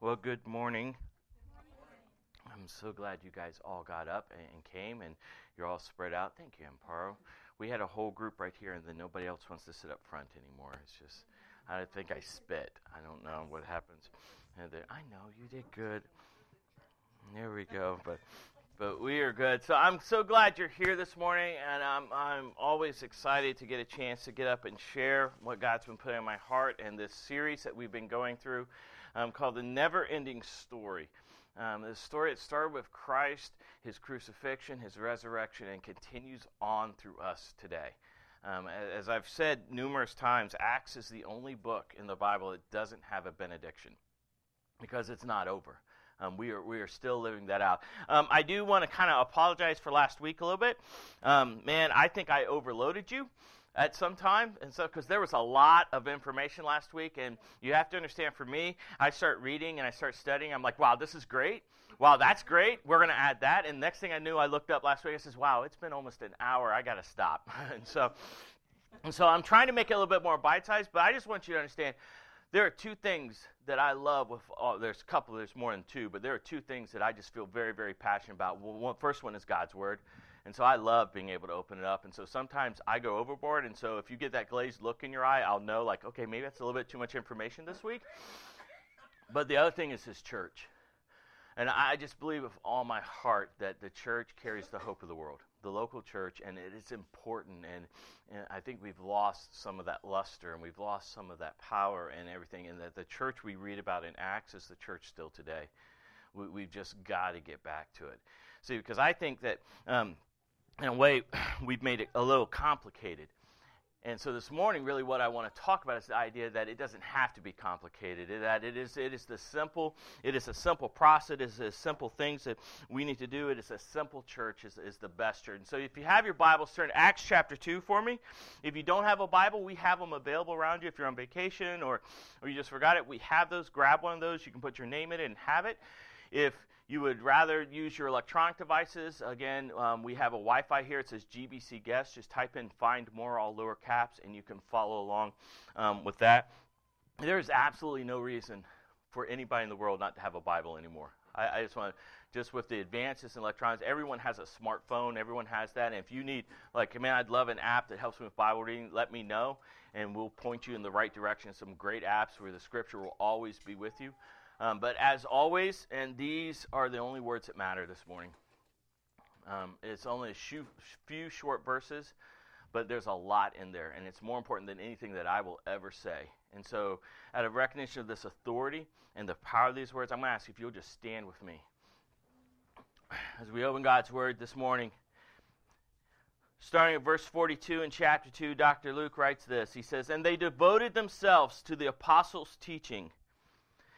Well, good morning. I'm so glad you guys all got up and came and you're all spread out. Thank you, Amparo. We had a whole group right here and then nobody else wants to sit up front anymore. It's just, I think I spit. I don't know what happens. I know you did good. There we go. But but we are good. So I'm so glad you're here this morning, and I'm I'm always excited to get a chance to get up and share what God's been putting in my heart and this series that we've been going through, um, called the Never Ending Story. Um, the story it started with Christ, His crucifixion, His resurrection, and continues on through us today. Um, as I've said numerous times, Acts is the only book in the Bible that doesn't have a benediction because it's not over. Um, we are we are still living that out. Um, I do want to kind of apologize for last week a little bit. Um, man, I think I overloaded you at some time, and so because there was a lot of information last week, and you have to understand. For me, I start reading and I start studying. I'm like, wow, this is great. Wow, that's great. We're going to add that. And next thing I knew, I looked up last week. I says, wow, it's been almost an hour. I got to stop. and so, and so I'm trying to make it a little bit more bite-sized. But I just want you to understand there are two things that I love with oh, there's a couple there's more than two but there are two things that I just feel very very passionate about. Well, one, first one is God's word and so I love being able to open it up and so sometimes I go overboard and so if you get that glazed look in your eye I'll know like okay maybe that's a little bit too much information this week. But the other thing is his church and I just believe with all my heart that the church carries the hope of the world the local church, and it is important. And, and, I think we've lost some of that luster, and we've lost some of that power and everything. And that the church we read about in Acts is the church still today. We, we've just got to get back to it. See, because I think that um, in a way we've made it a little complicated. And so this morning, really, what I want to talk about is the idea that it doesn't have to be complicated. That it is, it is the simple, it is a simple process. It is the simple things that we need to do. It is a simple church is, is the best church. And so, if you have your Bible, turn Acts chapter two for me. If you don't have a Bible, we have them available around you. If you're on vacation or or you just forgot it, we have those. Grab one of those. You can put your name in it and have it. If you would rather use your electronic devices, again, um, we have a Wi Fi here. It says GBC Guest. Just type in Find More, all lower caps, and you can follow along um, with that. There is absolutely no reason for anybody in the world not to have a Bible anymore. I, I just want to, just with the advances in electronics, everyone has a smartphone. Everyone has that. And if you need, like, man, I'd love an app that helps me with Bible reading, let me know, and we'll point you in the right direction. Some great apps where the scripture will always be with you. Um, but as always, and these are the only words that matter this morning. Um, it's only a few, few short verses, but there's a lot in there, and it's more important than anything that I will ever say. And so, out of recognition of this authority and the power of these words, I'm going to ask you if you'll just stand with me. As we open God's word this morning, starting at verse 42 in chapter 2, Dr. Luke writes this. He says, And they devoted themselves to the apostles' teaching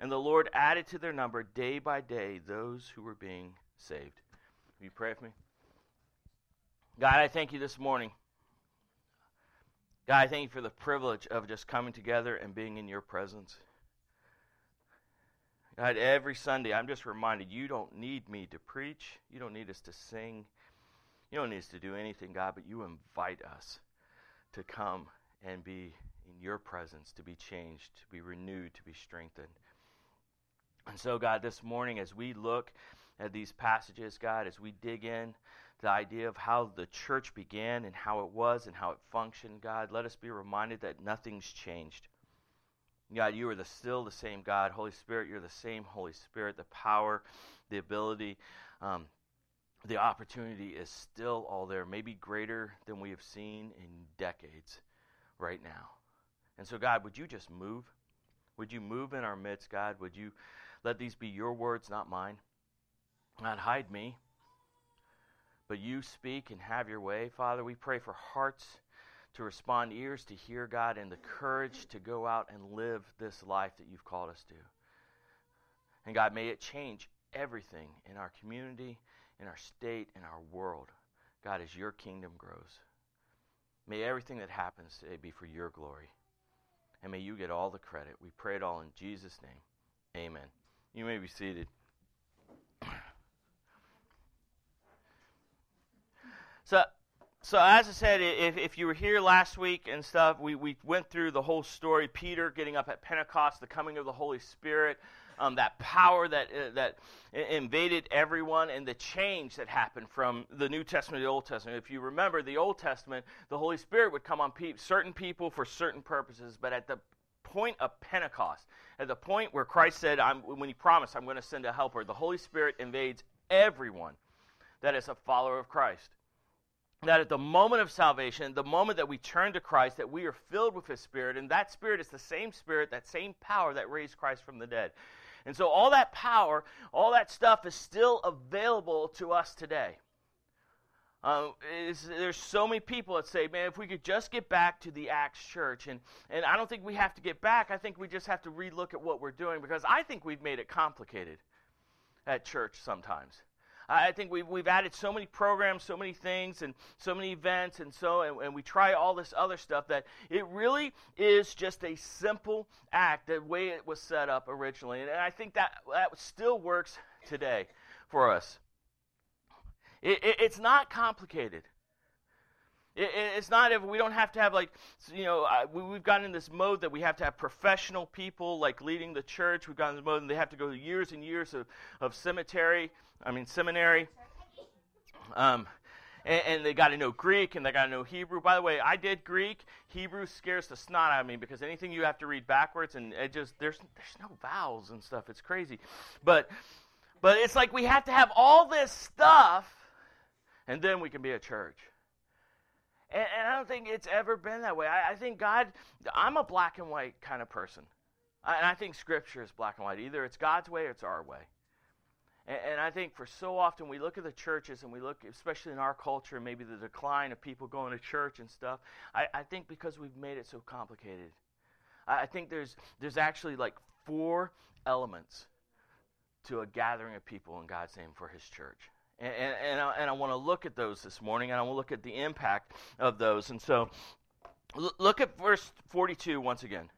And the Lord added to their number day by day those who were being saved. Will you pray with me? God, I thank you this morning. God, I thank you for the privilege of just coming together and being in your presence. God, every Sunday I'm just reminded you don't need me to preach. You don't need us to sing. You don't need us to do anything, God, but you invite us to come and be in your presence, to be changed, to be renewed, to be strengthened. And so, God, this morning, as we look at these passages, God, as we dig in the idea of how the church began and how it was and how it functioned, God, let us be reminded that nothing's changed. God, you are the, still the same God. Holy Spirit, you're the same Holy Spirit. The power, the ability, um, the opportunity is still all there, maybe greater than we have seen in decades right now. And so, God, would you just move? Would you move in our midst, God? Would you let these be your words, not mine. Not hide me, but you speak and have your way. Father, we pray for hearts to respond, ears to hear, God, and the courage to go out and live this life that you've called us to. And God, may it change everything in our community, in our state, in our world. God, as your kingdom grows. May everything that happens today be for your glory. And may you get all the credit. We pray it all in Jesus' name. Amen. You may be seated. So, so as I said, if, if you were here last week and stuff, we, we went through the whole story. Peter getting up at Pentecost, the coming of the Holy Spirit, um, that power that uh, that invaded everyone, and the change that happened from the New Testament to the Old Testament. If you remember, the Old Testament, the Holy Spirit would come on pe- certain people for certain purposes, but at the point of Pentecost, at the point where Christ said, I'm, when He promised, I'm going to send a helper, the Holy Spirit invades everyone that is a follower of Christ that at the moment of salvation, the moment that we turn to Christ, that we are filled with His Spirit, and that Spirit is the same Spirit, that same power that raised Christ from the dead. And so all that power, all that stuff is still available to us today. Um, there's so many people that say, man, if we could just get back to the Acts church. And, and I don't think we have to get back. I think we just have to relook at what we're doing because I think we've made it complicated at church sometimes. I think we've, we've added so many programs, so many things, and so many events, and so, and, and we try all this other stuff that it really is just a simple act, the way it was set up originally. And I think that, that still works today for us. It, it, it's not complicated. It, it's not if we don't have to have like you know uh, we, have gotten in this mode that we have to have professional people like leading the church. We've gotten in this mode and they have to go years and years of, of cemetery I mean, seminary. Um, and, and, they got to know Greek and they got to know Hebrew. By the way, I did Greek. Hebrew scares the snot out of me because anything you have to read backwards and it just there's there's no vowels and stuff. It's crazy, but but it's like we have to have all this stuff, and then we can be a church. And, and I don't think it's ever been that way. I, I, think God. I'm a black and white kind of person, I, and I think Scripture is black and white. Either it's God's way or it's our way. And, and, I think for so often we look at the churches and we look, especially in our culture, maybe the decline of people going to church and stuff. I, I think because we've made it so complicated. I, I think there's there's actually like four elements to a gathering of people in God's name for His church. And, and, and I, and I want to look at those this morning, and I want to look at the impact of those. And so, look at verse 42 once again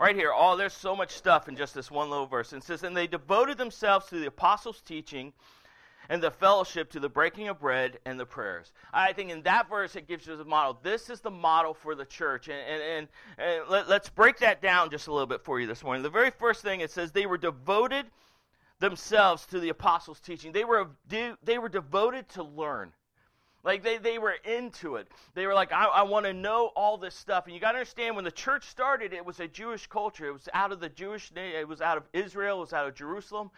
right here. Oh, there's so much stuff in just this one little verse. It says, And they devoted themselves to the apostles' teaching and the fellowship, to the breaking of bread and the prayers. I think in that verse it gives us a model. This is the model for the church. And, and, and, and let, let's break that down just a little bit for you this morning. The very first thing it says, they were devoted themselves to the apostles' teaching. They were, they were devoted to learn. Like they, they were into it. They were like, I, I want to know all this stuff. And you got to understand, when the church started, it was a Jewish culture. It was out of the Jewish, it was out of Israel, it was out of Jerusalem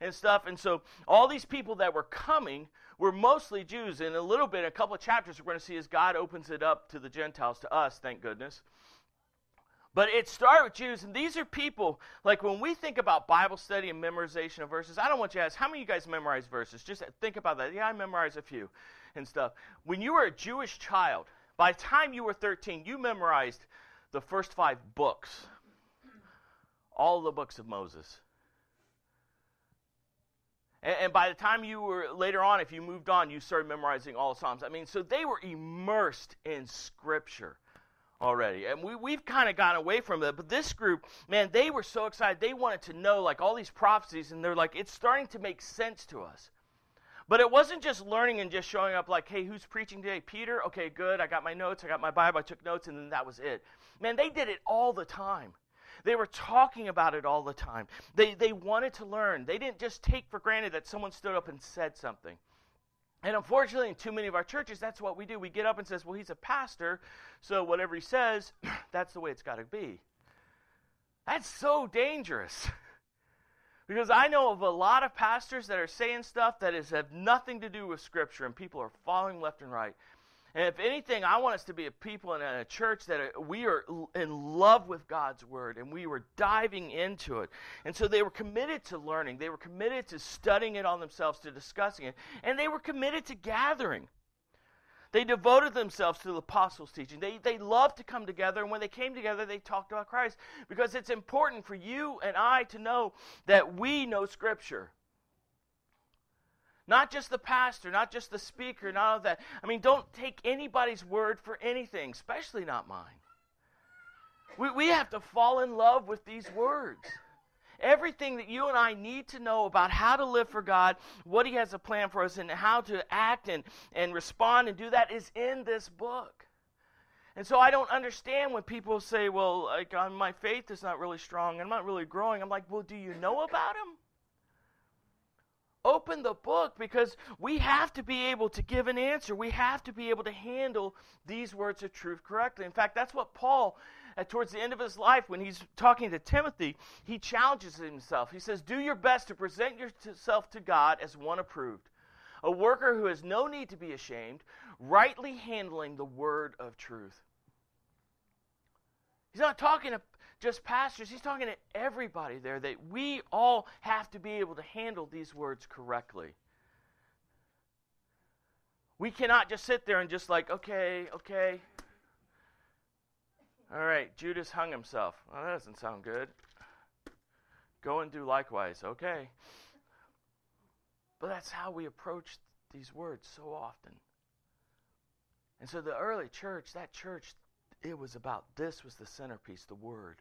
and stuff. And so all these people that were coming were mostly Jews. In a little bit, a couple of chapters, we're going to see as God opens it up to the Gentiles, to us, thank goodness. But it started with Jews, and these are people, like when we think about Bible study and memorization of verses, I don't want you to ask, how many of you guys memorize verses? Just think about that. Yeah, I memorize a few and stuff. When you were a Jewish child, by the time you were 13, you memorized the first five books, all the books of Moses. And, and, by the time you were later on, if you moved on, you started memorizing all the Psalms. I mean, so they were immersed in Scripture already. And we, we've kind of gone away from it. But this group, man, they were so excited. They wanted to know, like, all these prophecies, and they're like, it's starting to make sense to us. But it wasn't just learning and just showing up like, hey, who's preaching today? Peter? Okay, good. I got my notes. I got my Bible. I took notes, and then that was it. Man, they did it all the time. They were talking about it all the time. They, they wanted to learn. They didn't just take for granted that someone stood up and said something. And unfortunately, in too many of our churches, that's what we do. We get up and says, "Well, he's a pastor, so whatever he says, that's the way it's got to be." That's so dangerous. Because I know of a lot of pastors that are saying stuff that is have nothing to do with Scripture, and people are following left and right. And if anything, I want us to be a people in a church that are, we are in love with God's Word and we were diving into it. And so they were committed to learning, they were committed to studying it on themselves, to discussing it, and they were committed to gathering. They devoted themselves to the apostles' teaching. They, they loved to come together, and when they came together, they talked about Christ because it's important for you and I to know that we know Scripture. Not just the pastor, not just the speaker, not all of that. I mean, don't take anybody's word for anything, especially not mine. We, we have to fall in love with these words. Everything that you and I need to know about how to live for God, what He has a plan for us, and how to act and, and respond and do that is in this book. And so I don't understand when people say, well, like, uh, my faith is not really strong, I'm not really growing. I'm like, well, do you know about Him? Open the book because we have to be able to give an answer. We have to be able to handle these words of truth correctly. In fact, that's what Paul, at, towards the end of his life, when he's talking to Timothy, he challenges himself. He says, Do your best to present yourself to God as one approved, a worker who has no need to be ashamed, rightly handling the word of truth. He's not talking just pastors, he's talking to everybody there that we all have to be able to handle these words correctly. We cannot just sit there and just like, okay, okay. All right, Judas hung himself. Well, that doesn't sound good. Go and do likewise. Okay. But that's how we approach these words so often. And so the early church, that church, it was about this was the centerpiece, the word.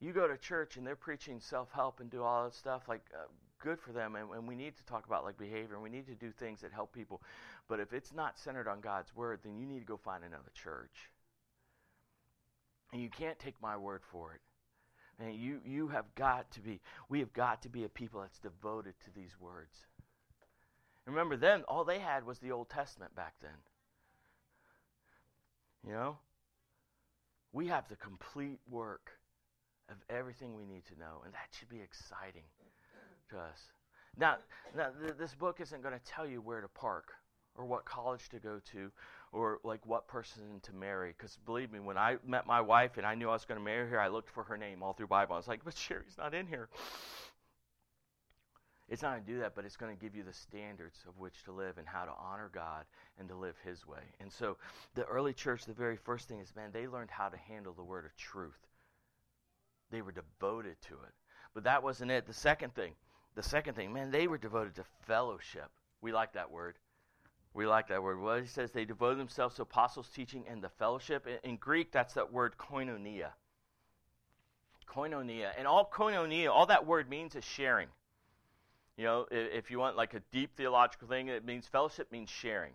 You go to church and they're preaching self help and do all that stuff, like, uh, good for them. And, and we need to talk about like behavior and we need to do things that help people. But if it's not centered on God's word, then you need to go find another church. And you can't take my word for it. And you, you have got to be, we have got to be a people that's devoted to these words. Remember, then, all they had was the Old Testament back then. You know? We have the complete work of everything we need to know, and that should be exciting to us. Now, now th- this book isn't going to tell you where to park or what college to go to or like what person to marry because believe me when i met my wife and i knew i was going to marry her i looked for her name all through bible. I was like but sherry's not in here. It's not going to do that but it's going to give you the standards of which to live and how to honor god and to live his way. And so the early church the very first thing is man they learned how to handle the word of truth they were devoted to it. But that wasn't it. The second thing, the second thing, man, they were devoted to fellowship. We like that word. We like that word. Well, he says they devoted themselves to apostles' teaching and the fellowship. In, in Greek, that's that word koinonia. Koinonia. And all koinonia, all that word means is sharing. You know, if, if you want like a deep theological thing, it means fellowship means sharing.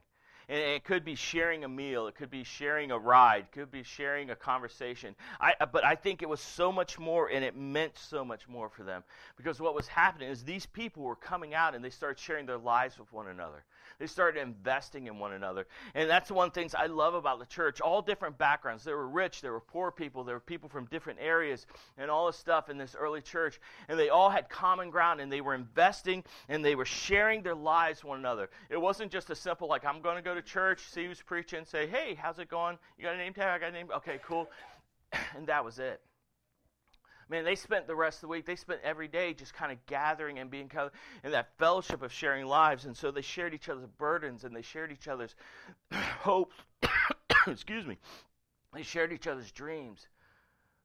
And it could be sharing a meal, it could be sharing a ride, it could be sharing a conversation. I, uh, but I think it was so much more, and it meant so much more for them. Because what was happening is these people were coming out and they started sharing their lives with one another. They started investing in one another. And that's one of the things I love about the church. All different backgrounds. There were rich, there were poor people, there were people from different areas, and all this stuff in this early church. And they all had common ground, and they were investing and they were sharing their lives one another. It wasn't just a simple, like, I'm going to go to church, see who's preaching, say, hey, how's it going? You got a name tag? I got a name. Okay, cool. and that was it. Man, they spent the rest of the week, they spent every day just kind of gathering and being in that fellowship of sharing lives. And so they shared each other's burdens and they shared each other's hopes. Excuse me. They shared each other's dreams.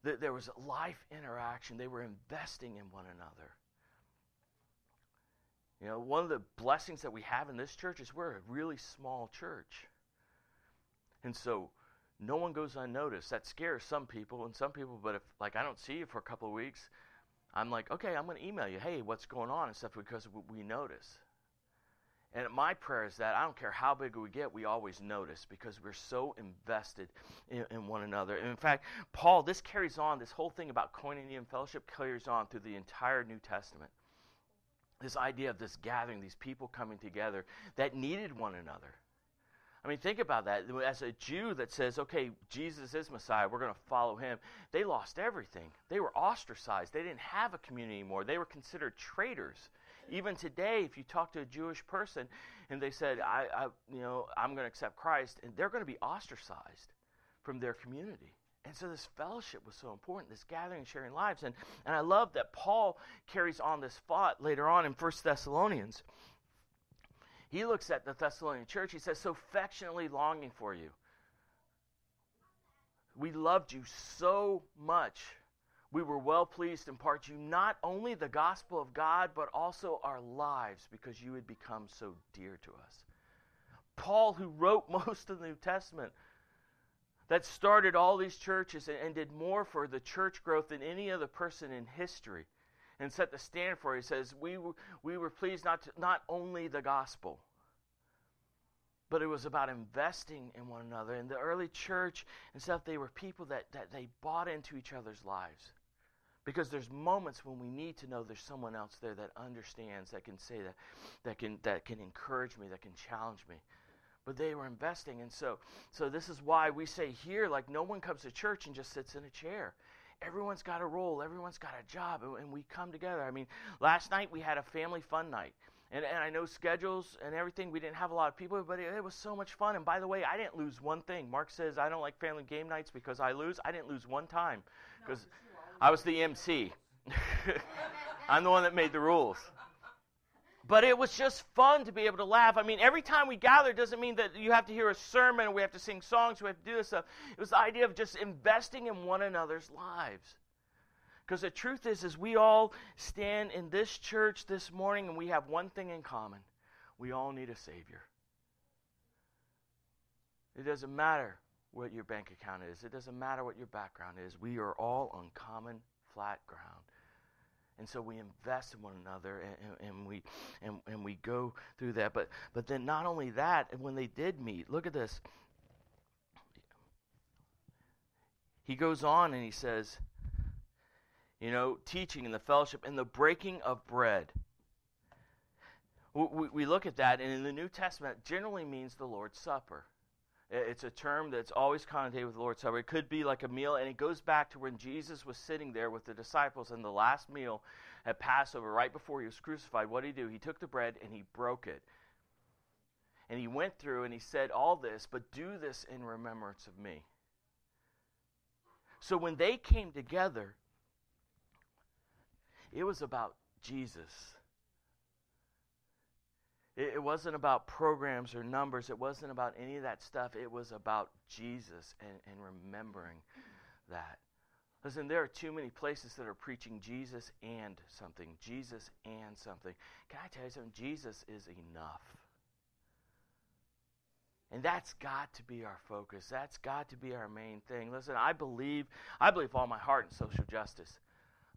There was life interaction. They were investing in one another. You know, one of the blessings that we have in this church is we're a really small church. And so no one goes unnoticed. That scares some people and some people, but if like I don't see you for a couple of weeks, I'm like, okay, I'm going to email you, hey, what's going on and stuff because we notice. And my prayer is that I don't care how big we get, we always notice because we're so invested in, in, one another. And in fact, Paul, this carries on, this whole thing about koinonia and fellowship carries on through the entire New Testament. This idea of this gathering, these people coming together that needed one another. I mean, think about that. As a Jew that says, okay, Jesus is Messiah, we're going to follow him, they lost everything. They were ostracized. They didn't have a community anymore. They were considered traitors. Even today, if you talk to a Jewish person and they said, I, I you know, I'm going to accept Christ, and they're going to be ostracized from their community. And so this fellowship was so important, this gathering, sharing lives. And, and I love that Paul carries on this thought later on in 1 Thessalonians He looks at the Thessalonian church, he says, so affectionately longing for you. We loved you so much. We were well pleased to impart you not only the gospel of God, but also our lives because you had become so dear to us. Paul, who wrote most of the New Testament, that started all these churches and, and, did more for the church growth than any other person in history and set the standard for it. He says, We, we were pleased not, to, not only the gospel, but it was about investing in one another. In the early church and stuff, they were people that, that they bought into each other's lives. Because there's moments when we need to know there's someone else there that understands, that can say that, that can that can encourage me, that can challenge me but they were investing and so so this is why we say here like no one comes to church and just sits in a chair everyone's got a role everyone's got a job and, and we come together i mean last night we had a family fun night and, and I know schedules and everything, we didn't have a lot of people, but it, it was so much fun. And by the way, I didn't lose one thing. Mark says I don't like family game nights because I lose. I didn't lose one time because no, I was the MC. I'm the one that made the rules. But it was just fun to be able to laugh. I mean, every time we gather doesn't mean that you have to hear a sermon and we have to sing songs, we have to do this stuff. It was the idea of just investing in one another's lives. Because the truth is, is we all stand in this church this morning and we have one thing in common. We all need a Savior. It doesn't matter what your bank account is. It doesn't matter what your background is. We are all on common flat ground. And so we invest in one another and, and, we and, and we go through that. But but then not only that, when they did meet, look at this. He goes on and he says, you know, teaching and the fellowship and the breaking of bread. We, we look at that, and in the New Testament, generally means the Lord's Supper. It's a term that's always connotated with the Lord's Supper. It could be like a meal, and it goes back to when Jesus was sitting there with the disciples in the last meal at Passover, right before he was crucified. What did he do? He took the bread and he broke it. And he went through and he said, All this, but do this in remembrance of me. So when they came together, it was about Jesus. It, it wasn't about programs or numbers. It wasn't about any of that stuff. It was about Jesus and, and remembering that. Listen, there are too many places that are preaching Jesus and something. Jesus and something. Can I tell you something? Jesus is enough. And that's got to be our focus. That's got to be our main thing. Listen, I believe, I believe all my heart in social justice.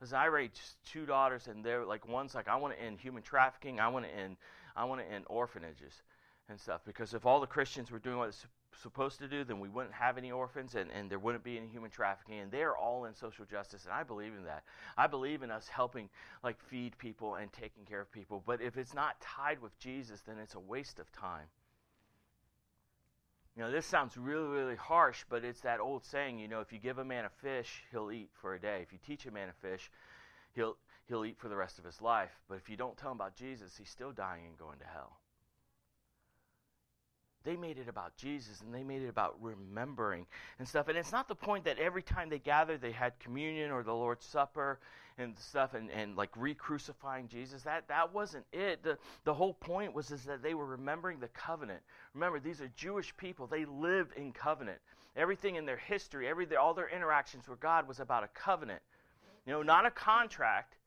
Listen, I raised two daughters, and they're like one's like, I want to end human trafficking. I want to end I want to end orphanages and stuff because if all the Christians were doing what it's supposed to do, then we wouldn't have any orphans and, and there wouldn't be any human trafficking. And they're all in social justice, and I believe in that. I believe in us helping, like, feed people and taking care of people. But if it's not tied with Jesus, then it's a waste of time. You know, this sounds really, really harsh, but it's that old saying, you know, if you give a man a fish, he'll eat for a day. If you teach a man a fish, he'll he'll eat for the rest of his life. But if you don't tell him about Jesus, he's still dying and going to hell. They made it about Jesus and they made it about remembering and stuff. And it's not the point that every time they gathered they had communion or the Lord's Supper and stuff and, and like re crucifying Jesus. That that wasn't it. The the whole point was is that they were remembering the covenant. Remember, these are Jewish people. They live in covenant. Everything in their history, every all their interactions with God was about a covenant. You know, not a contract,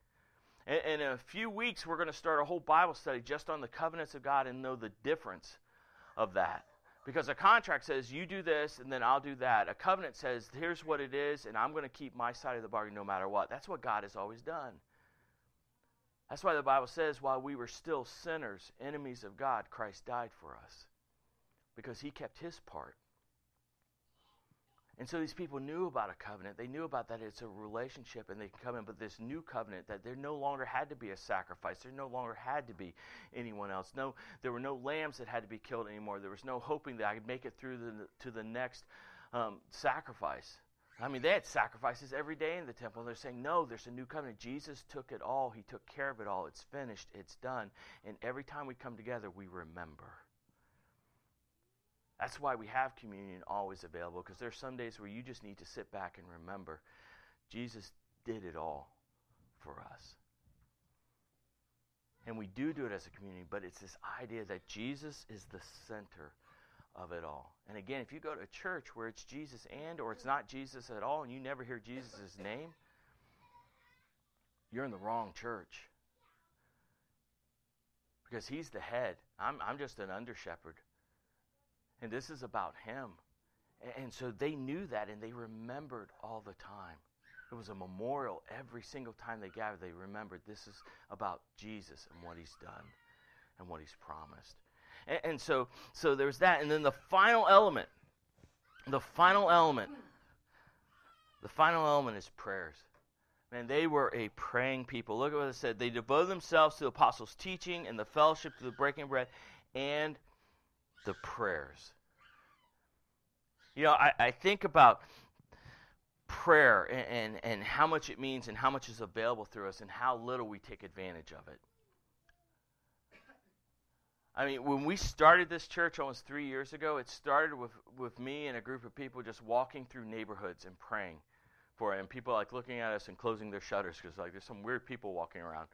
in a few weeks, we're going to start a whole Bible study just on the covenants of God and know the difference of that. Because a contract says, you do this and then I'll do that. A covenant says, here's what it is, and I'm going to keep my side of the bargain no matter what. That's what God has always done. That's why the Bible says, while we were still sinners, enemies of God, Christ died for us. Because he kept his part. And so these people knew about a covenant. They knew about that it's a relationship and they can come in, but this new covenant that there no longer had to be a sacrifice. There no longer had to be anyone else. No, there were no lambs that had to be killed anymore. There was no hoping that I could make it through the, to the next um, sacrifice. I mean, they had sacrifices every day in the temple, and they're saying, no, there's a new covenant. Jesus took it all. He took care of it all. It's finished. It's done. And every time we come together, we remember. That's why we have communion always available because there's some days where you just need to sit back and remember Jesus did it all for us. And we do do it as a community, but it's this idea that Jesus is the center of it all. And again, if you go to a church where it's Jesus and or it's not Jesus at all and you never hear Jesus' name, you're in the wrong church. Because he's the head. I'm, I'm just an under shepherd. And this is about him. And, so they knew that and they remembered all the time. It was a memorial every single time they gathered. They remembered this is about Jesus and what he's done and what he's promised. And, and so, so there's that. And then the final element, the final element, the final element is prayers. Man, they were a praying people. Look at what it said. They devoted themselves to the apostles' teaching and the fellowship, to the breaking bread, and the prayers. You know, I, I think about prayer and, and, and how much it means and how much is available through us and how little we take advantage of it. I mean, when we started this church almost three years ago, it started with, with me and a group of people just walking through neighborhoods and praying for it, and people like looking at us and closing their shutters because like there's some weird people walking around.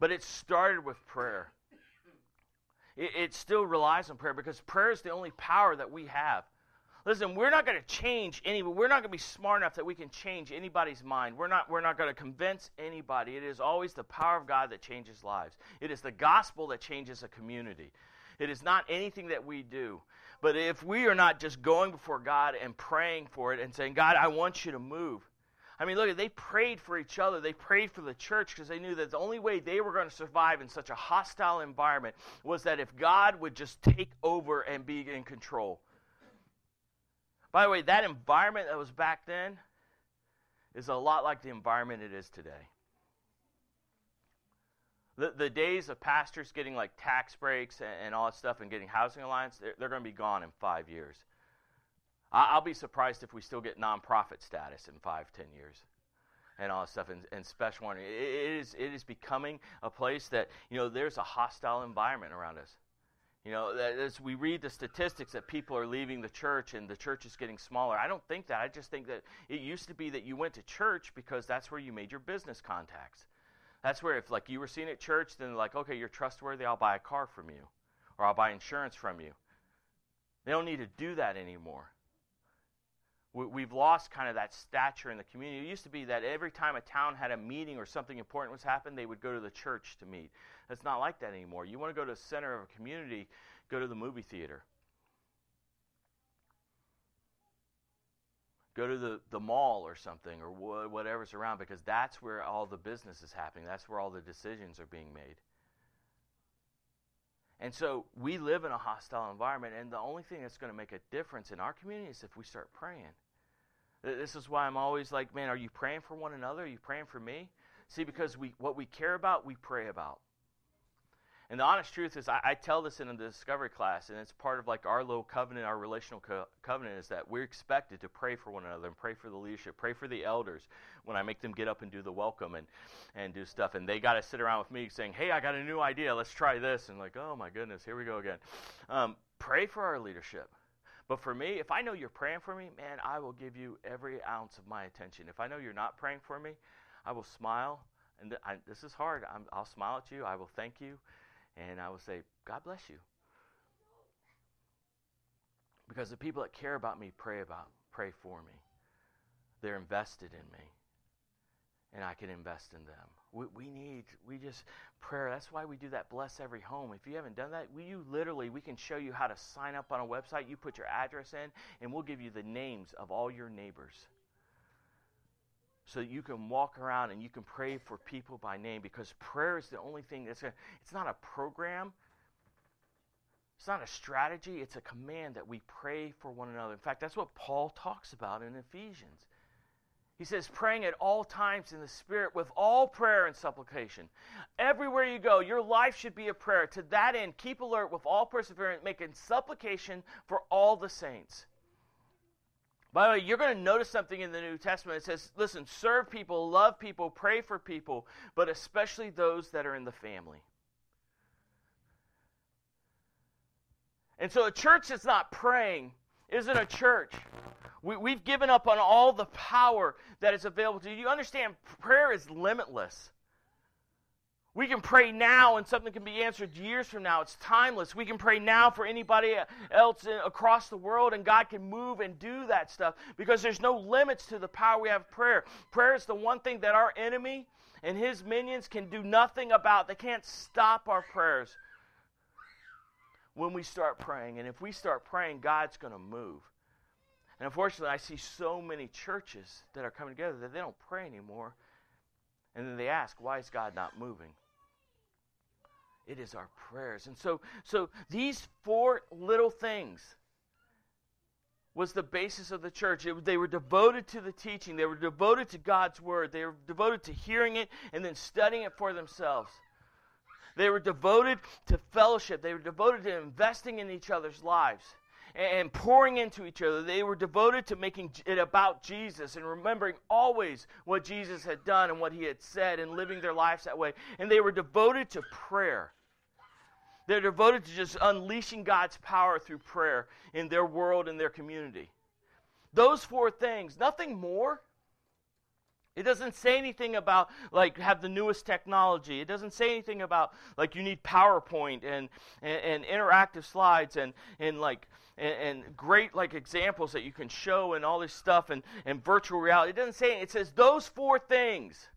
But it started with prayer. It, it still relies on prayer because prayer is the only power that we have. Listen, we're not going to change any. We're not going to be smart enough that we can change anybody's mind. We're not. We're not going to convince anybody. It is always the power of God that changes lives. It is the gospel that changes a community. It is not anything that we do. But if we are not just going before God and praying for it and saying, God, I want you to move. I mean, look, they prayed for each other. They prayed for the church because they knew that the only way they were going to survive in such a hostile environment was that if God would just take over and be in control. By the way, that environment that was back then is a lot like the environment it is today. The, the days of pastors getting like tax breaks and, and all that stuff and getting housing allowance, they're, they're going to be gone in five years. I, will be surprised if we still get nonprofit status in five, ten years and all that stuff and, and special warning. It, it, is, it is becoming a place that, you know, there's a hostile environment around us. You know, as we read the statistics that people are leaving the church and the church is getting smaller, I don't think that. I just think that it used to be that you went to church because that's where you made your business contacts. That's where if like you were seen at church, then like, okay, you're trustworthy, I'll buy a car from you. Or I'll buy insurance from you. They don't need to do that anymore. We've lost kind of that stature in the community. It used to be that every time a town had a meeting or something important was happening, they would go to the church to meet. It's not like that anymore. You want to go to the center of a community, go to the movie theater. Go to the, the mall or something or wh- whatever's around because that's where all the business is happening. That's where all the decisions are being made. And so we live in a hostile environment, and the only thing that's going to make a difference in our community is if we start praying. This is why I'm always like, man, are you praying for one another? Are you praying for me? See, because we what we care about, we pray about. And the honest truth is, I, I, tell this in the discovery class, and it's part of like our little covenant, our relational co- covenant, is that we're expected to pray for one another and pray for the leadership, pray for the elders when I make them get up and do the welcome and, and do stuff. And they got to sit around with me saying, hey, I got a new idea, let's try this. And like, oh my goodness, here we go again. Um, pray for our leadership. But for me, if I know you're praying for me, man, I will give you every ounce of my attention. If I know you're not praying for me, I will smile. And th- I, this is hard. i I'll smile at you. I will thank you and I will say, God bless you. Because the people that care about me pray about, pray for me. They're invested in me. And I can invest in them. We, we need, we just, prayer. That's why we do that bless every home. If you haven't done that, we, you literally, we can show you how to sign up on a website. You put your address in, and we'll give you the names of all your neighbors so that you can walk around and you can pray for people by name because prayer is the only thing that's going it's not a program. It's not a strategy it's a command that we pray for one another. In fact that's what paul talks about in ephesians. He says praying at all times in the spirit with all prayer and supplication. Everywhere you go your life should be a prayer. To that end keep alert with all perseverance making supplication for all the saints by the way, you're going to notice something in the New Testament. It says, listen, serve people, love people, pray for people, but especially those that are in the family. And so a church that's not praying isn't a church. We, have given up on all the power that is available to you. You understand, prayer is limitless. We can pray now and something can be answered years from now. It's timeless. We can pray now for anybody else across the world and God can move and do that stuff because there's no limits to the power we have of prayer. Prayer is the one thing that our enemy and his minions can do nothing about. They can't stop our prayers when we start praying. And if we start praying, God's going to move. And unfortunately, I see so many churches that are coming together that they don't pray anymore. And then they ask, why is God not moving? It is our prayers. And so, so these four little things was the basis of the church. It, they were devoted to the teaching, they were devoted to God's word, they were devoted to hearing it and then studying it for themselves. They were devoted to fellowship, they were devoted to investing in each other's lives and pouring into each other. They were devoted to making it about Jesus and remembering always what Jesus had done and what he had said and living their lives that way. And they were devoted to prayer. They're devoted to just unleashing God's power through prayer in their world and their community. Those four things, nothing more. It doesn't say anything about like have the newest technology. It doesn't say anything about like you need PowerPoint and and, and interactive slides and and like and, and, great like examples that you can show and all this stuff and and virtual reality. It doesn't say it says those four things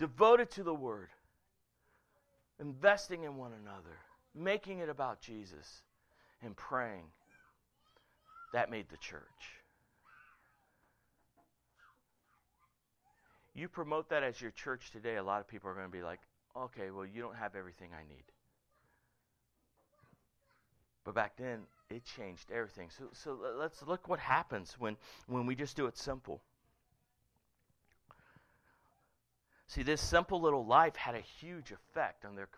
devoted to the word investing in one another, making it about Jesus, and praying. That made the church. You promote that as your church today, a lot of people are going to be like, okay, well, you don't have everything I need. But back then, it changed everything. So, so let's look what happens when, when we just do it simple. See, this simple little life had a huge effect on their,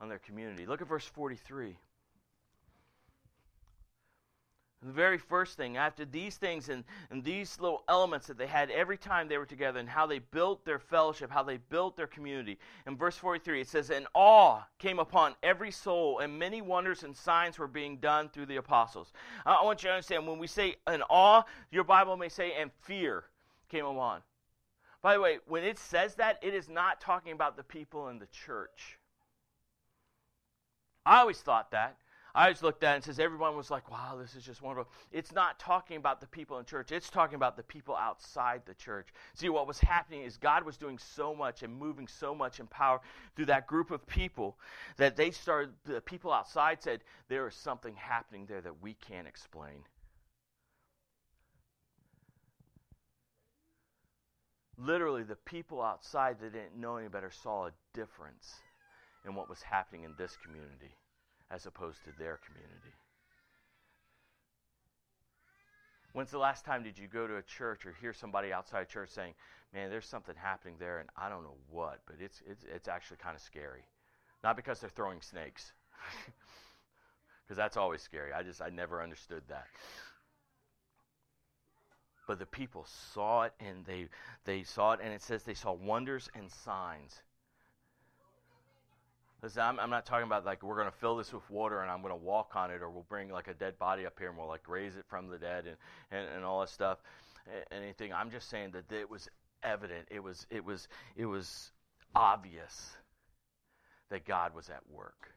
on their community. Look at verse 43. The very first thing, after these things and, and these little elements that they had every time they were together, and how they built their fellowship, how they built their community. In verse 43, it says, And awe came upon every soul, and many wonders and signs were being done through the apostles. I want you to understand when we say an awe, your Bible may say, and fear came upon. By the way, when it says that, it is not talking about the people in the church. I always thought that. I always looked at it and says everyone was like, wow, this is just wonderful. It's not talking about the people in church. It's talking about the people outside the church. See, what was happening is God was doing so much and moving so much in power through that group of people that they started, the people outside said, there is something happening there that we can't explain. Literally the people outside that didn't know any better saw a difference in what was happening in this community as opposed to their community. When's the last time did you go to a church or hear somebody outside church saying, "Man, there's something happening there, and I don't know what, but it's it's it's actually kind of scary." Not because they're throwing snakes, because that's always scary. I just I never understood that but the people saw it and they they saw it and it says they saw wonders and signs Listen, I'm, I'm not talking about like we're going to fill this with water and I'm going to walk on it or we'll bring like a dead body up here and we'll like raise it from the dead and, and, and all that stuff. Anything. I'm just saying that it was evident. It was it was it was obvious that God was at work.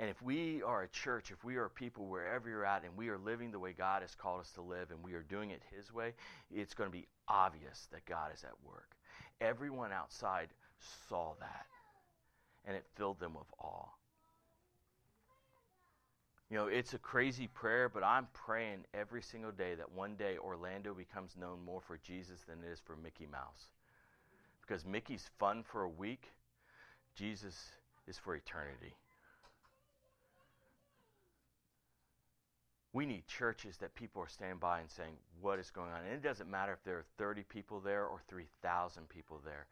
And if we are a church, if we are people wherever you're at, and we are living the way God has called us to live, and we are doing it His way, it's going to be obvious that God is at work. Everyone outside saw that, and it filled them with awe. You know, it's a crazy prayer, but I'm praying every single day that one day Orlando becomes known more for Jesus than it is for Mickey Mouse. Because Mickey's fun for a week, Jesus is for eternity. We need churches that people are standing by and saying, What is going on? And it doesn't matter if there are 30 people there or 3,000 people there.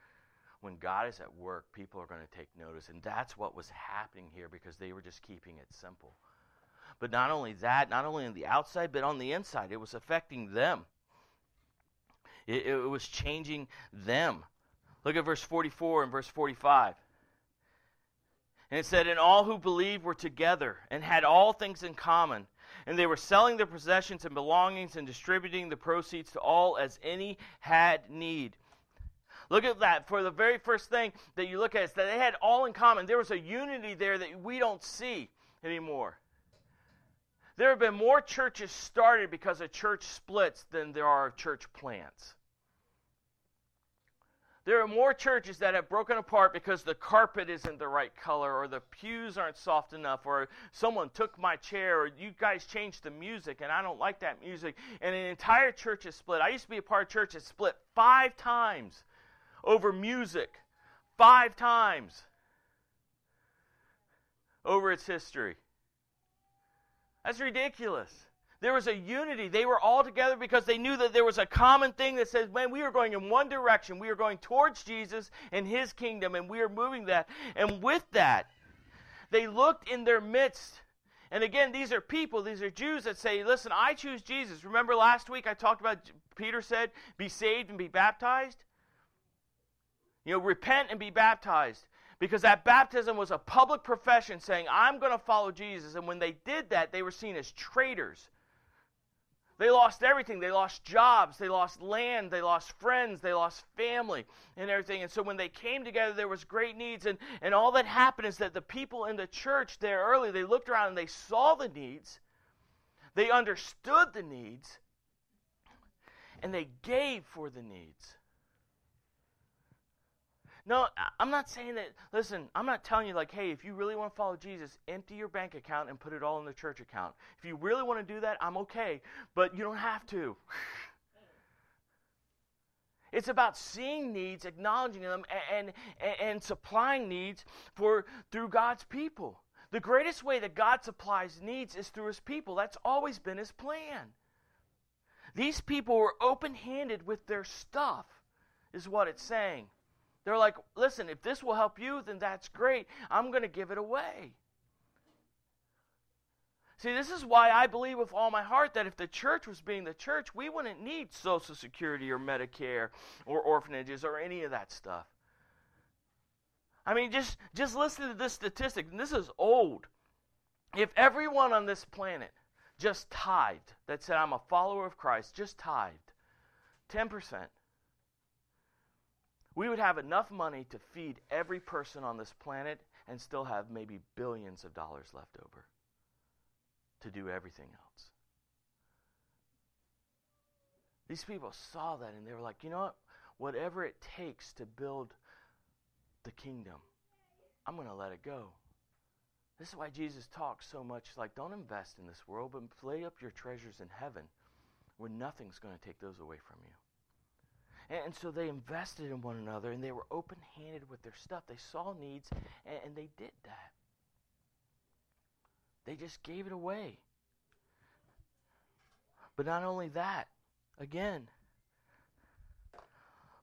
When God is at work, people are going to take notice. And that's what was happening here because they were just keeping it simple. But not only that, not only on the outside, but on the inside, it was affecting them. It, it was changing them. Look at verse 44 and verse 45. And it said, And all who believed were together and had all things in common and they were selling their possessions and belongings and distributing the proceeds to all as any had need. Look at that. For the very first thing that you look at is that they had all in common. There was a unity there that we don't see anymore. There have been more churches started because of church splits than there are church plants. There are more churches that have broken apart because the carpet isn't the right color, or the pews aren't soft enough, or someone took my chair, or you guys changed the music and I don't like that music. And an entire church is split. I used to be a part of church that split five times over music. Five times over its history. That's ridiculous. There was a unity. They were all together because they knew that there was a common thing that says, man, we are going in one direction. We are going towards Jesus and his kingdom, and we are moving that. And with that, they looked in their midst. And again, these are people, these are Jews that say, listen, I choose Jesus. Remember last week I talked about, Peter said, be saved and be baptized? You know, repent and be baptized. Because that baptism was a public profession saying, I'm going to follow Jesus. And when they did that, they were seen as traitors. They lost everything. They lost jobs. They lost land. They lost friends. They lost family and everything. And so when they came together, there was great needs. And, and all that happened is that the people in the church there early, they looked around and they saw the needs. They understood the needs. And they gave for the needs. No, I'm not saying that. Listen, I'm not telling you, like, hey, if you really want to follow Jesus, empty your bank account and put it all in the church account. If you really want to do that, I'm okay. But you don't have to. It's about seeing needs, acknowledging them, and, and, and, supplying needs for through God's people. The greatest way that God supplies needs is through his people. That's always been his plan. These people were open handed with their stuff, is what it's saying. They're like, listen, if this will help you, then that's great. I'm going to give it away. See, this is why I believe with all my heart that if the church was being the church, we wouldn't need Social Security or Medicare or orphanages or any of that stuff. I mean, just, just listen to this statistic, and this is old. If everyone on this planet just tithed, that said, I'm a follower of Christ, just tithed 10%, we would have enough money to feed every person on this planet and still have maybe billions of dollars left over to do everything else. These people saw that and they were like, you know what? Whatever it takes to build the kingdom, I'm going to let it go. This is why Jesus talks so much like, don't invest in this world, but lay up your treasures in heaven where nothing's going to take those away from you. And, so they invested in one another and they were open handed with their stuff. They saw needs and, and they did that. They just gave it away. But not only that, again,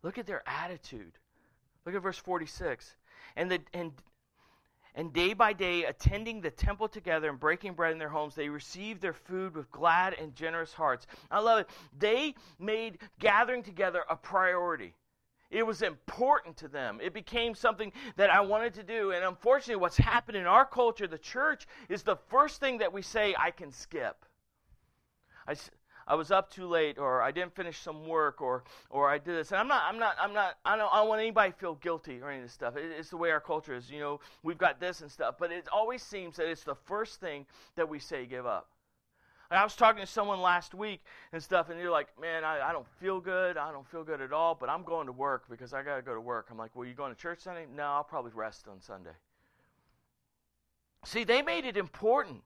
look at their attitude. Look at verse 46. And the and and day by day, attending the temple together and breaking bread in their homes, they received their food with glad and generous hearts. I love it. They made gathering together a priority. It was important to them. It became something that I wanted to do. And unfortunately, what's happened in our culture, the church, is the first thing that we say, I can skip. I, I was up too late, or I didn't finish some work, or or I did this. And I'm not, I'm not, I'm not. I don't, I don't want anybody to feel guilty or any of this stuff. It, it's the way our culture is. You know, we've got this and stuff, but it always seems that it's the first thing that we say give up. I was talking to someone last week and stuff, and you're like, man, I, I don't feel good. I don't feel good at all, but I'm going to work because I got to go to work. I'm like, well, you going to church Sunday? No, I'll probably rest on Sunday. See, they made it important.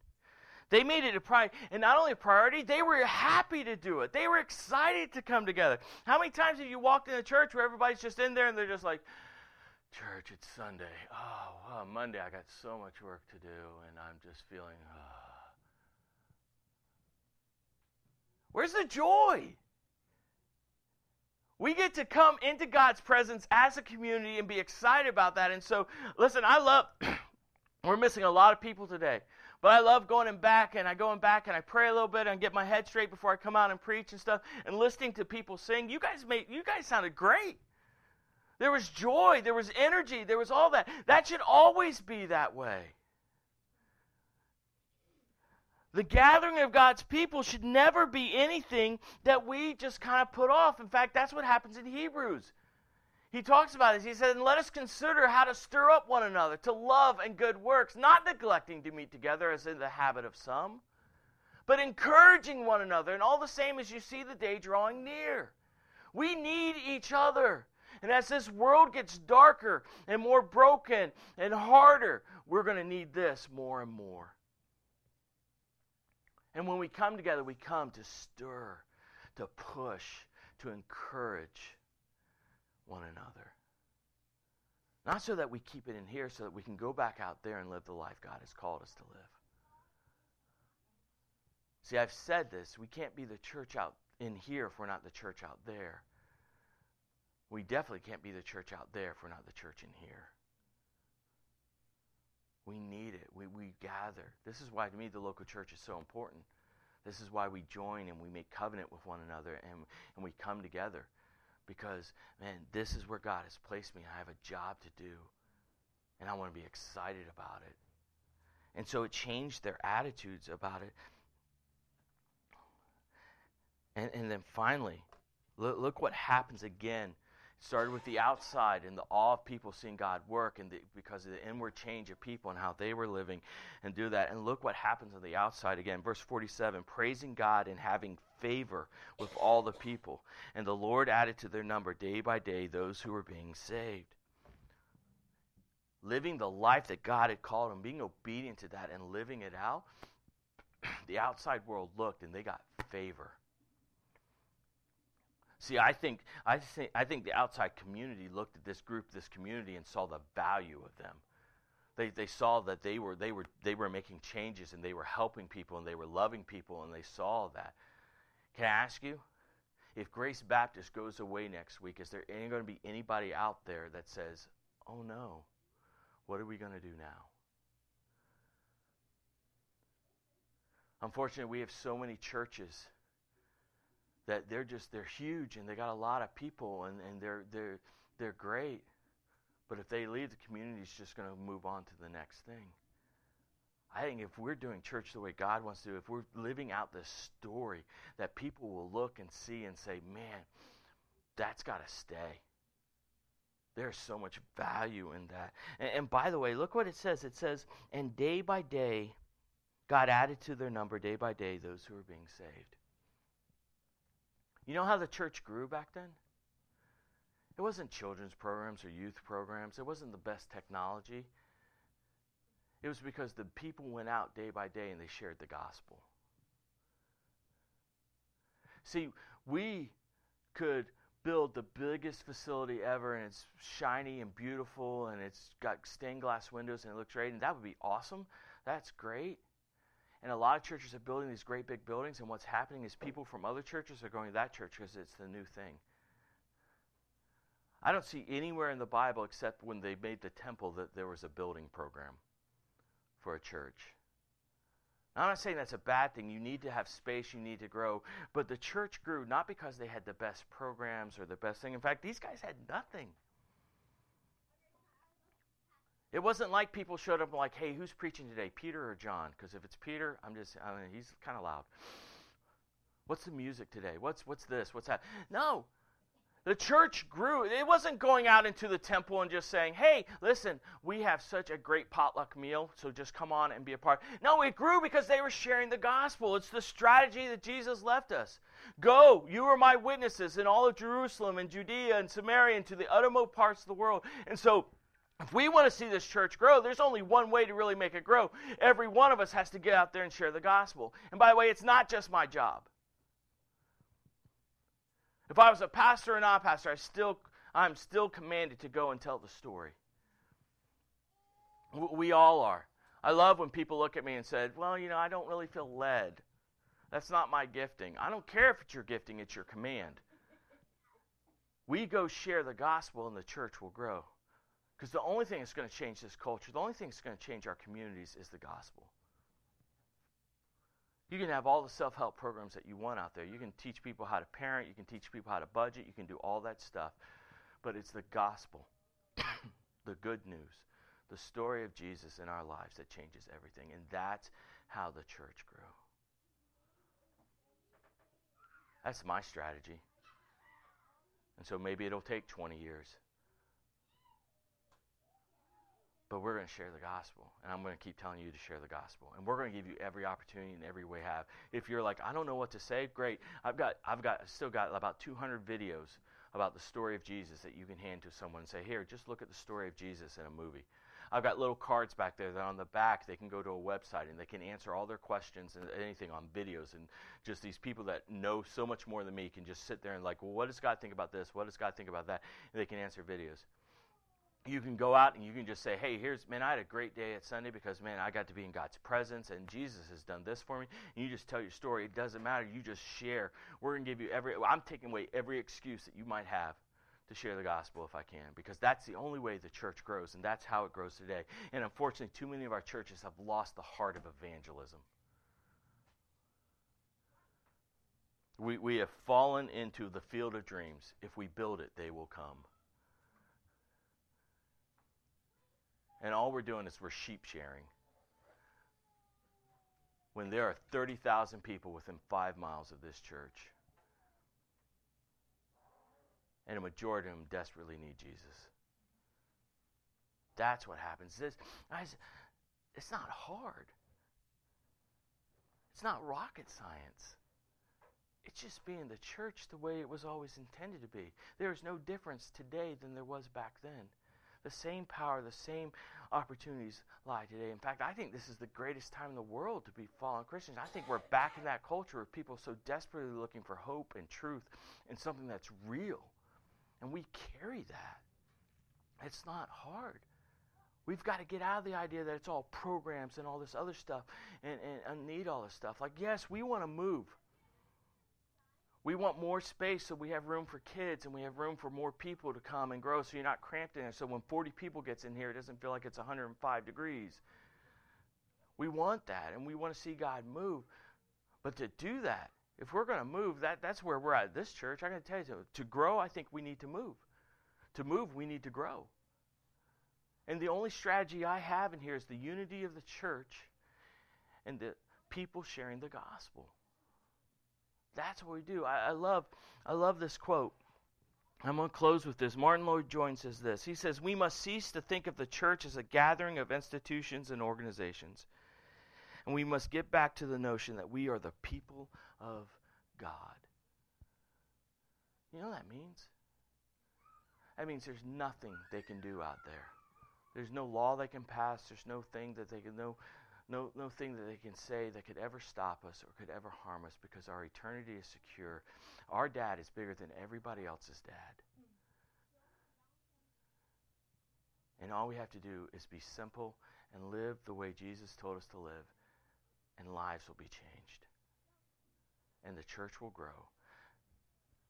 They made it a priority. And not only a priority, they were happy to do it. They were excited to come together. How many times have you walked in a church where everybody's just in there and they're just like, Church, it's Sunday. Oh, well, Monday I got so much work to do and I'm just feeling, oh. Where's the joy? We get to come into God's presence as a community and be excited about that. And so, listen, I love, we're missing a lot of people today. But I love going and back and I go in back and I pray a little bit and get my head straight before I come out and preach and stuff and listening to people sing. You guys made you guys sounded great. There was joy, there was energy, there was all that. That should always be that way. The gathering of God's people should never be anything that we just kind of put off. In fact, that's what happens in Hebrews. He talks about this. He said, And let us consider how to stir up one another to love and good works, not neglecting to meet together as in the habit of some, but encouraging one another, and all the same as you see the day drawing near. We need each other. And as this world gets darker and more broken and harder, we're going to need this more and more. And when we come together, we come to stir, to push, to encourage one another. Not so that we keep it in here, so that we can go back out there and live the life God has called us to live. See, I've said this. We can't be the church out in here if we're not the church out there. We definitely can't be the church out there if we're not the church in here. We need it. We, we gather. This is why, to me, the local church is so important. This is why we join and we make covenant with one another and, and we come together. Because, man, this is where God has placed me. I have a job to do. And I want to be excited about it. And so it changed their attitudes about it. And, and then finally, look, look what happens again started with the outside and the awe of people seeing God work and the, because of the inward change of people and how they were living and do that. And look what happens on the outside again. Verse 47 praising God and having favor with all the people. And the Lord added to their number day by day those who were being saved. Living the life that God had called them, being obedient to that and living it out, the outside world looked and they got favor. See, I think, I, think, I think the outside community looked at this group, this community, and saw the value of them. They, they saw that they were, they, were, they were making changes and they were helping people and they were loving people and they saw that. Can I ask you? If Grace Baptist goes away next week, is there going to be anybody out there that says, oh no, what are we going to do now? Unfortunately, we have so many churches that they're just they're huge and they got a lot of people and, and they're they're they're great. But if they leave, the community is just going to move on to the next thing. I think if we're doing church the way God wants to, if we're living out this story, that people will look and see and say, man, that's got to stay. There's so much value in that. And, and, by the way, look what it says. It says, and day by day, God added to their number, day by day, those who were being saved. You know how the church grew back then? It wasn't children's programs or youth programs. It wasn't the best technology. It was because the people went out day by day and they shared the gospel. See, we could build the biggest facility ever and it's shiny and beautiful and it's got stained glass windows and it looks great and that would be awesome. That's great. And a lot of churches are building these great big buildings, and what's happening is people from other churches are going to that church because it's the new thing. I don't see anywhere in the Bible except when they made the temple that there was a building program for a church. Now, I'm not saying that's a bad thing. You need to have space, you need to grow. But the church grew not because they had the best programs or the best thing. In fact, these guys had nothing. It wasn't like people showed up like, hey, who's preaching today, Peter or John? Because if it's Peter, I'm just, I mean, he's kind of loud. What's the music today? What's, what's this? What's that? No. The church grew. It wasn't going out into the temple and just saying, hey, listen, we have such a great potluck meal, so just come on and be a part. No, it grew because they were sharing the gospel. It's the strategy that Jesus left us. Go, you are my witnesses in all of Jerusalem and Judea and Samaria and to the uttermost parts of the world. And so if we want to see this church grow, there's only one way to really make it grow. Every one of us has to get out there and share the gospel. And by the way, it's not just my job. If I was a pastor or not pastor, I still I'm still commanded to go and tell the story. We all are. I love when people look at me and said, "Well, you know, I don't really feel led. That's not my gifting." I don't care if it's your gifting, it's your command. We go share the gospel and the church will grow. Because the only thing that's going to change this culture, the only thing that's going to change our communities is the gospel. You can have all the self help programs that you want out there. You can teach people how to parent, you can teach people how to budget, you can do all that stuff. But it's the gospel, the good news, the story of Jesus in our lives that changes everything. And that's how the church grew. That's my strategy. And so maybe it'll take 20 years. But we're going to share the gospel and i'm going to keep telling you to share the gospel and we're going to give you every opportunity and every way have. If you're like i don't know what to say great. I've got i've got still got about 200 videos about the story of jesus that you can hand to someone and say here just look at the story of jesus in a movie. I've got little cards back there that on the back they can go to a website and they can answer all their questions and anything on videos and just these people that know so much more than me can just sit there and like well what does god think about this? What does god think about that? And they can answer videos you can go out and you can just say, hey, here's, man, I had a great day at Sunday because, man, I got to be in God's presence and Jesus has done this for me. And you just tell your story. It doesn't matter. You just share. We're going to give you every, I'm taking away every excuse that you might have to share the gospel if I can because that's the only way the church grows and that's how it grows today. And unfortunately, too many of our churches have lost the heart of evangelism. We, we have fallen into the field of dreams. If we build it, they will come. And all we're doing is we're sheep sharing. When there are 30,000 people within five miles of this church, and a majority of them desperately need Jesus. That's what happens. This, it's not hard. It's not rocket science. It's just being the church the way it was always intended to be. There is no difference today than there was back then. The same power, the same opportunities lie today. In fact, I think this is the greatest time in the world to be fallen Christians. I think we're back in that culture of people so desperately looking for hope and truth and something that's real. And we carry that. It's not hard. We've got to get out of the idea that it's all programs and all this other stuff and, and, and need all this stuff. Like, yes, we want to move. We want more space so we have room for kids and we have room for more people to come and grow so you're not cramped in there. So when 40 people gets in here, it doesn't feel like it's 105 degrees. We want that and we want to see God move. But to do that, if we're going to move, that, that's where we're at this church. Going to tell you, to grow, I think we need to move. To move, we need to grow. And the only strategy I have in here is the unity of the church and the people sharing the gospel. That's what we do. I, I love, I love this quote. I'm going to close with this. Martyn Lloyd-Jones says this. He says, We must cease to think of the church as a gathering of institutions and organizations. And we must get back to the notion that we are the people of God. You know what that means? That means there's nothing they can do out there. There's no law they can pass. There's no thing that they can, no no, no thing that they can say that could ever stop us or could ever harm us because our eternity is secure. Our dad is bigger than everybody else's dad. And all we have to do is be simple and live the way Jesus told us to live, and lives will be changed. And the church will grow.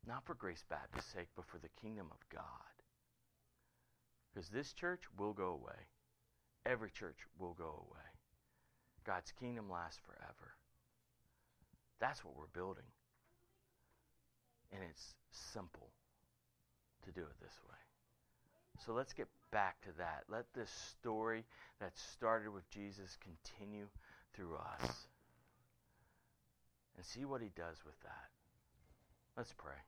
Not for Grace Baptist's sake, but for the kingdom of God. Because this church will go away. Every church will go away. God's kingdom lasts forever. That's what we're building. And it's simple to do it this way. So let's get back to that. Let this story that started with Jesus continue through us. And see what he does with that. Let's pray.